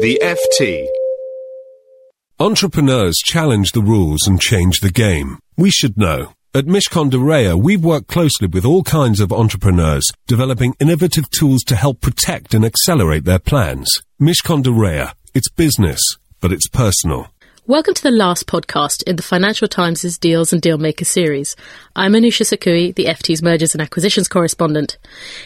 The FT. Entrepreneurs challenge the rules and change the game. We should know. At Mishcon de Reya, we've worked closely with all kinds of entrepreneurs, developing innovative tools to help protect and accelerate their plans. Mishcon de Reya, it's business, but it's personal. Welcome to the last podcast in the Financial Times' Deals and Dealmaker series. I'm Anousha Sakoui, the FT's Mergers and Acquisitions correspondent.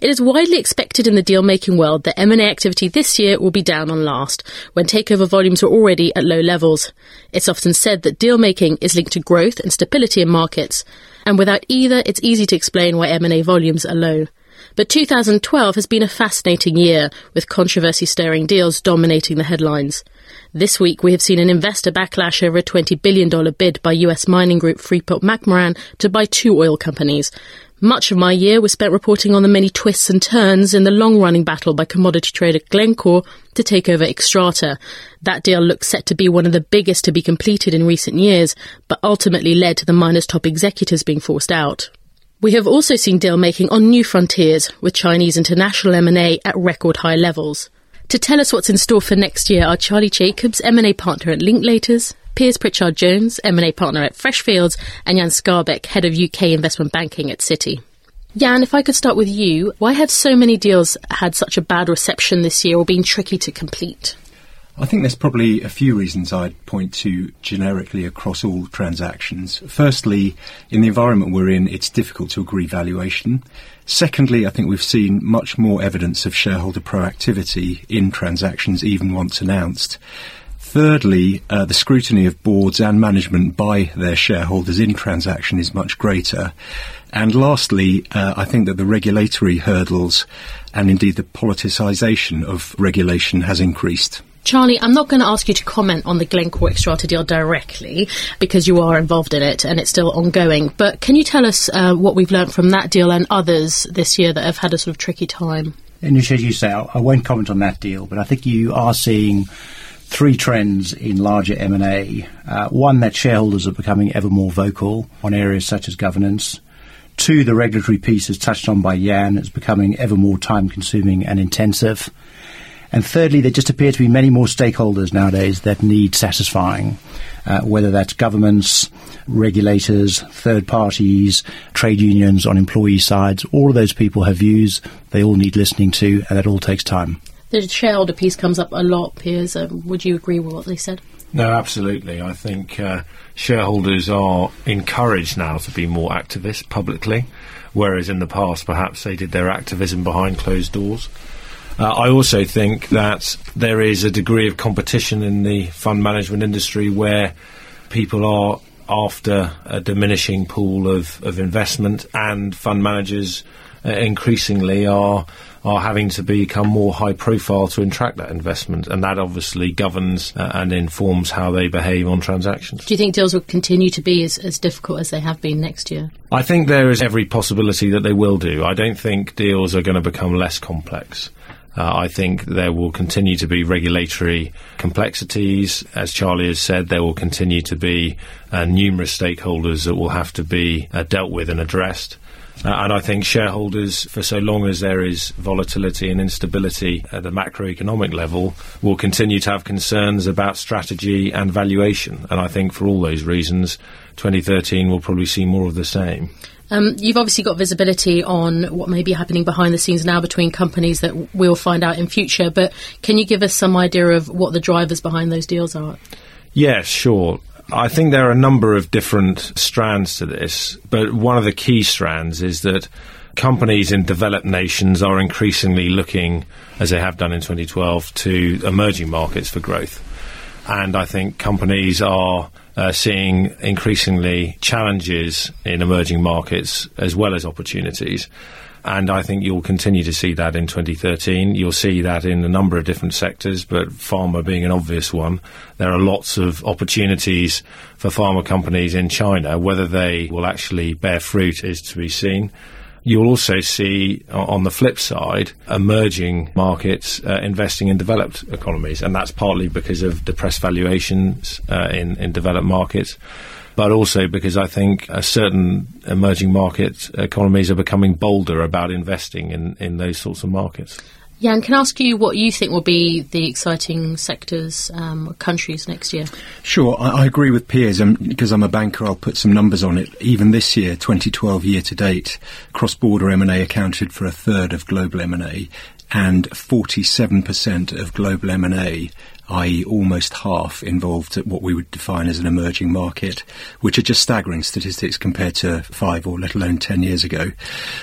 It is widely expected in the deal-making world that M&A activity this year will be down on last, when takeover volumes are already at low levels. It's often said that deal-making is linked to growth and stability in markets, and without either, it's easy to explain why M&A volumes are low. But 2012 has been a fascinating year, with controversy stirring deals dominating the headlines. This week, we have seen an investor backlash over a $20 billion bid by US mining group Freeport McMoran to buy two oil companies. Much of my year was spent reporting on the many twists and turns in the long running battle by commodity trader Glencore to take over Xstrata. That deal looks set to be one of the biggest to be completed in recent years, but ultimately led to the miner's top executives being forced out. We have also seen deal making on new frontiers, with Chinese international M&A at record high levels. To tell us what's in store for next year are Charlie Jacobs, M&A partner at Linklaters, Piers Pritchard Jones, M&A partner at Freshfields, and Jan Skarbek, head of UK investment banking at Citi. Jan, if I could start with you, why have so many deals had such a bad reception this year or been tricky to complete? I think there's probably a few reasons I'd point to generically across all transactions. Firstly, in the environment we're in, it's difficult to agree valuation. Secondly, I think we've seen much more evidence of shareholder proactivity in transactions, even once announced. Thirdly, uh, the scrutiny of boards and management by their shareholders in transaction is much greater. And lastly, uh, I think that the regulatory hurdles and indeed the politicisation of regulation has increased. Charlie, I'm not going to ask you to comment on the Glencore Xstrata deal directly because you are involved in it and it's still ongoing. But can you tell us uh, what we've learned from that deal and others this year that have had a sort of tricky time? And as you say, I won't comment on that deal, but I think you are seeing three trends in larger M&A. Uh, one, that shareholders are becoming ever more vocal on areas such as governance. Two, the regulatory piece is touched on by Jan is becoming ever more time consuming and intensive. And thirdly, there just appear to be many more stakeholders nowadays that need satisfying, uh, whether that's governments, regulators, third parties, trade unions on employee sides. All of those people have views they all need listening to, and that all takes time. The shareholder piece comes up a lot, Piers. Um, would you agree with what they said? No, absolutely. I think uh, shareholders are encouraged now to be more activist publicly, whereas in the past perhaps they did their activism behind closed doors. Uh, I also think that there is a degree of competition in the fund management industry where people are after a diminishing pool of, of investment, and fund managers uh, increasingly are are having to become more high profile to attract that investment, and that obviously governs uh, and informs how they behave on transactions. Do you think deals will continue to be as, as difficult as they have been next year? I think there is every possibility that they will do. I don't think deals are going to become less complex. Uh, I think there will continue to be regulatory complexities. As Charlie has said, there will continue to be uh, numerous stakeholders that will have to be uh, dealt with and addressed. Uh, and I think shareholders, for so long as there is volatility and instability at the macroeconomic level, will continue to have concerns about strategy and valuation. And I think for all those reasons, 2013 will probably see more of the same. Um, you've obviously got visibility on what may be happening behind the scenes now between companies that we'll find out in future. But can you give us some idea of what the drivers behind those deals are? Yes, sure. I think there are a number of different strands to this, but one of the key strands is that companies in developed nations are increasingly looking, as they have done in 2012, to emerging markets for growth. And I think companies are uh, seeing increasingly challenges in emerging markets as well as opportunities. And I think you'll continue to see that in 2013. You'll see that in a number of different sectors, but pharma being an obvious one. There are lots of opportunities for pharma companies in China. Whether they will actually bear fruit is to be seen. You'll also see, on the flip side, emerging markets uh, investing in developed economies, and that's partly because of depressed valuations uh, in, in developed markets, but also because I think uh, certain emerging market economies are becoming bolder about investing in, in those sorts of markets. Jan, can I ask you what you think will be the exciting sectors um, countries next year? Sure, I, I agree with Piers, and because I'm a banker, I'll put some numbers on it. Even this year, 2012 year to date, cross-border M&A accounted for a third of global M&A, and 47% of global M&A i.e., almost half involved at what we would define as an emerging market, which are just staggering statistics compared to five or let alone ten years ago.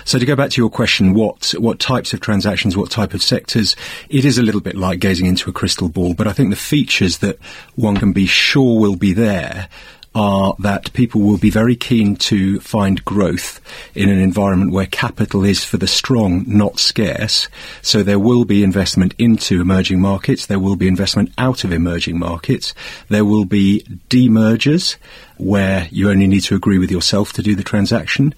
So to go back to your question, what what types of transactions, what type of sectors, it is a little bit like gazing into a crystal ball, but I think the features that one can be sure will be there are that people will be very keen to find growth in an environment where capital is for the strong, not scarce. So there will be investment into emerging markets. There will be investment out of emerging markets. There will be demergers where you only need to agree with yourself to do the transaction.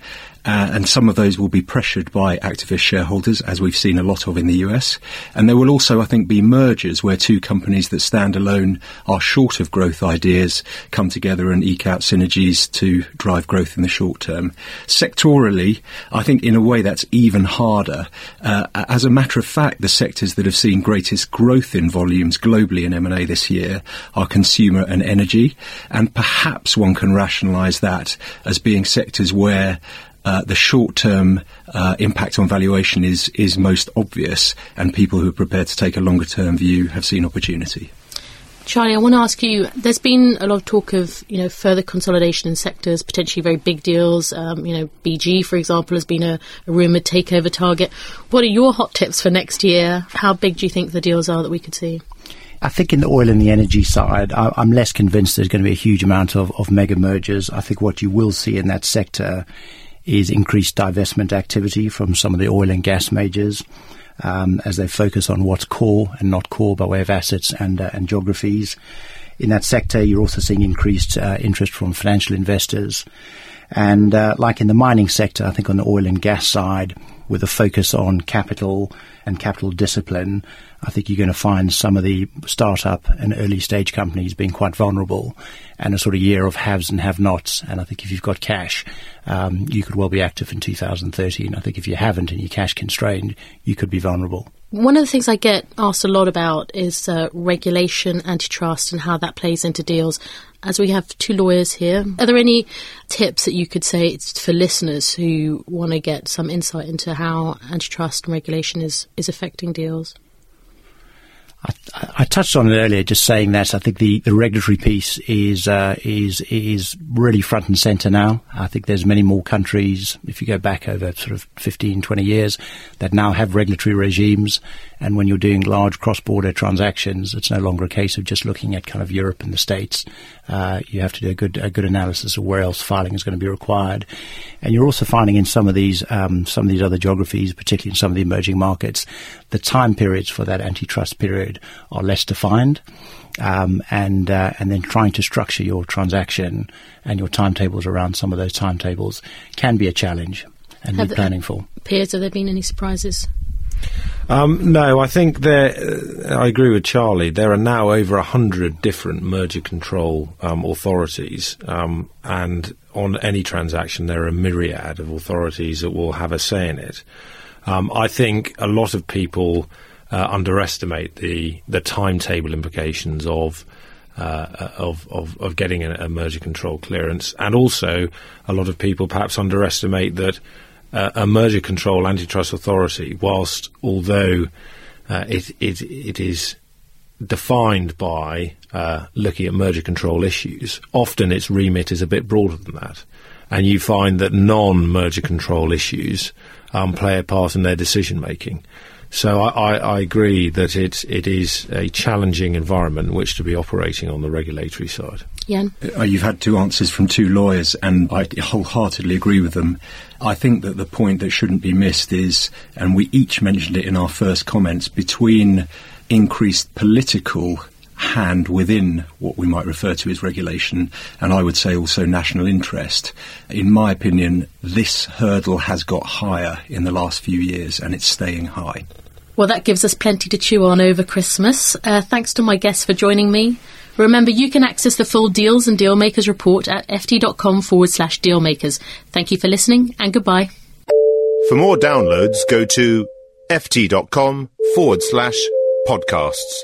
Uh, and some of those will be pressured by activist shareholders, as we've seen a lot of in the US. And there will also, I think, be mergers where two companies that stand alone are short of growth ideas come together and eke out synergies to drive growth in the short term. Sectorally, I think in a way that's even harder. Uh, as a matter of fact, the sectors that have seen greatest growth in volumes globally in M&A this year are consumer and energy, and perhaps one can rationalise that as being sectors where uh, the short-term uh, impact on valuation is is most obvious, and people who are prepared to take a longer-term view have seen opportunity. Charlie, I want to ask you. There's been a lot of talk of you know further consolidation in sectors, potentially very big deals. Um, you know, BG, for example, has been a, a rumored takeover target. What are your hot tips for next year? How big do you think the deals are that we could see? I think in the oil and the energy side, I, am less convinced there's going to be a huge amount of, of mega mergers. I think what you will see in that sector is increased divestment activity from some of the oil and gas majors um, as they focus on what's core and not core by way of assets and, uh, and geographies. In that sector, you're also seeing increased uh, interest from financial investors. And uh, like in the mining sector, I think on the oil and gas side, with a focus on capital and capital discipline, I think you're going to find some of the startup and early stage companies being quite vulnerable and a sort of year of haves and have nots. And I think if you've got cash, um, you could well be active in 2013. I think if you haven't and you're cash constrained, you could be vulnerable. One of the things I get asked a lot about is uh, regulation, antitrust, and how that plays into deals. As we have two lawyers here, are there any tips that you could say for listeners who want to get some insight into how antitrust and regulation is, is affecting deals? I, I, touched on it earlier, just saying that I think the, the regulatory piece is uh, is is really front and centre now. I think there's many more countries, if you go back over sort of 15, 20 years, that now have regulatory regimes. And when you're doing large cross-border transactions, it's no longer a case of just looking at kind of Europe and the States. Uh, you have to do a good a good analysis of where else filing is going to be required. And you're also finding in some of these um, some of these other geographies, particularly in some of the emerging markets, the time periods for that antitrust period are less defined. Um, and uh, and then trying to structure your transaction and your timetables around some of those timetables can be a challenge and have be planning for. Piers, have there been any surprises? Um, no, I think there. Uh, I agree with Charlie. There are now over a hundred different merger control um, authorities, um, and on any transaction, there are a myriad of authorities that will have a say in it. Um, I think a lot of people uh, underestimate the the timetable implications of. Uh, of, of, of getting a, a merger control clearance, and also a lot of people perhaps underestimate that uh, a merger control antitrust authority, whilst although uh, it, it, it is defined by uh, looking at merger control issues, often its remit is a bit broader than that. And you find that non merger control issues um, play a part in their decision making. So I, I, I, agree that it, it is a challenging environment in which to be operating on the regulatory side. Jan? Uh, you've had two answers from two lawyers, and I wholeheartedly agree with them. I think that the point that shouldn't be missed is, and we each mentioned it in our first comments, between increased political hand within what we might refer to as regulation, and I would say also national interest. In my opinion, this hurdle has got higher in the last few years, and it's staying high. Well, that gives us plenty to chew on over Christmas. Uh, thanks to my guests for joining me. Remember, you can access the full Deals and Dealmakers report at ft.com forward slash dealmakers. Thank you for listening and goodbye. For more downloads, go to ft.com forward slash podcasts.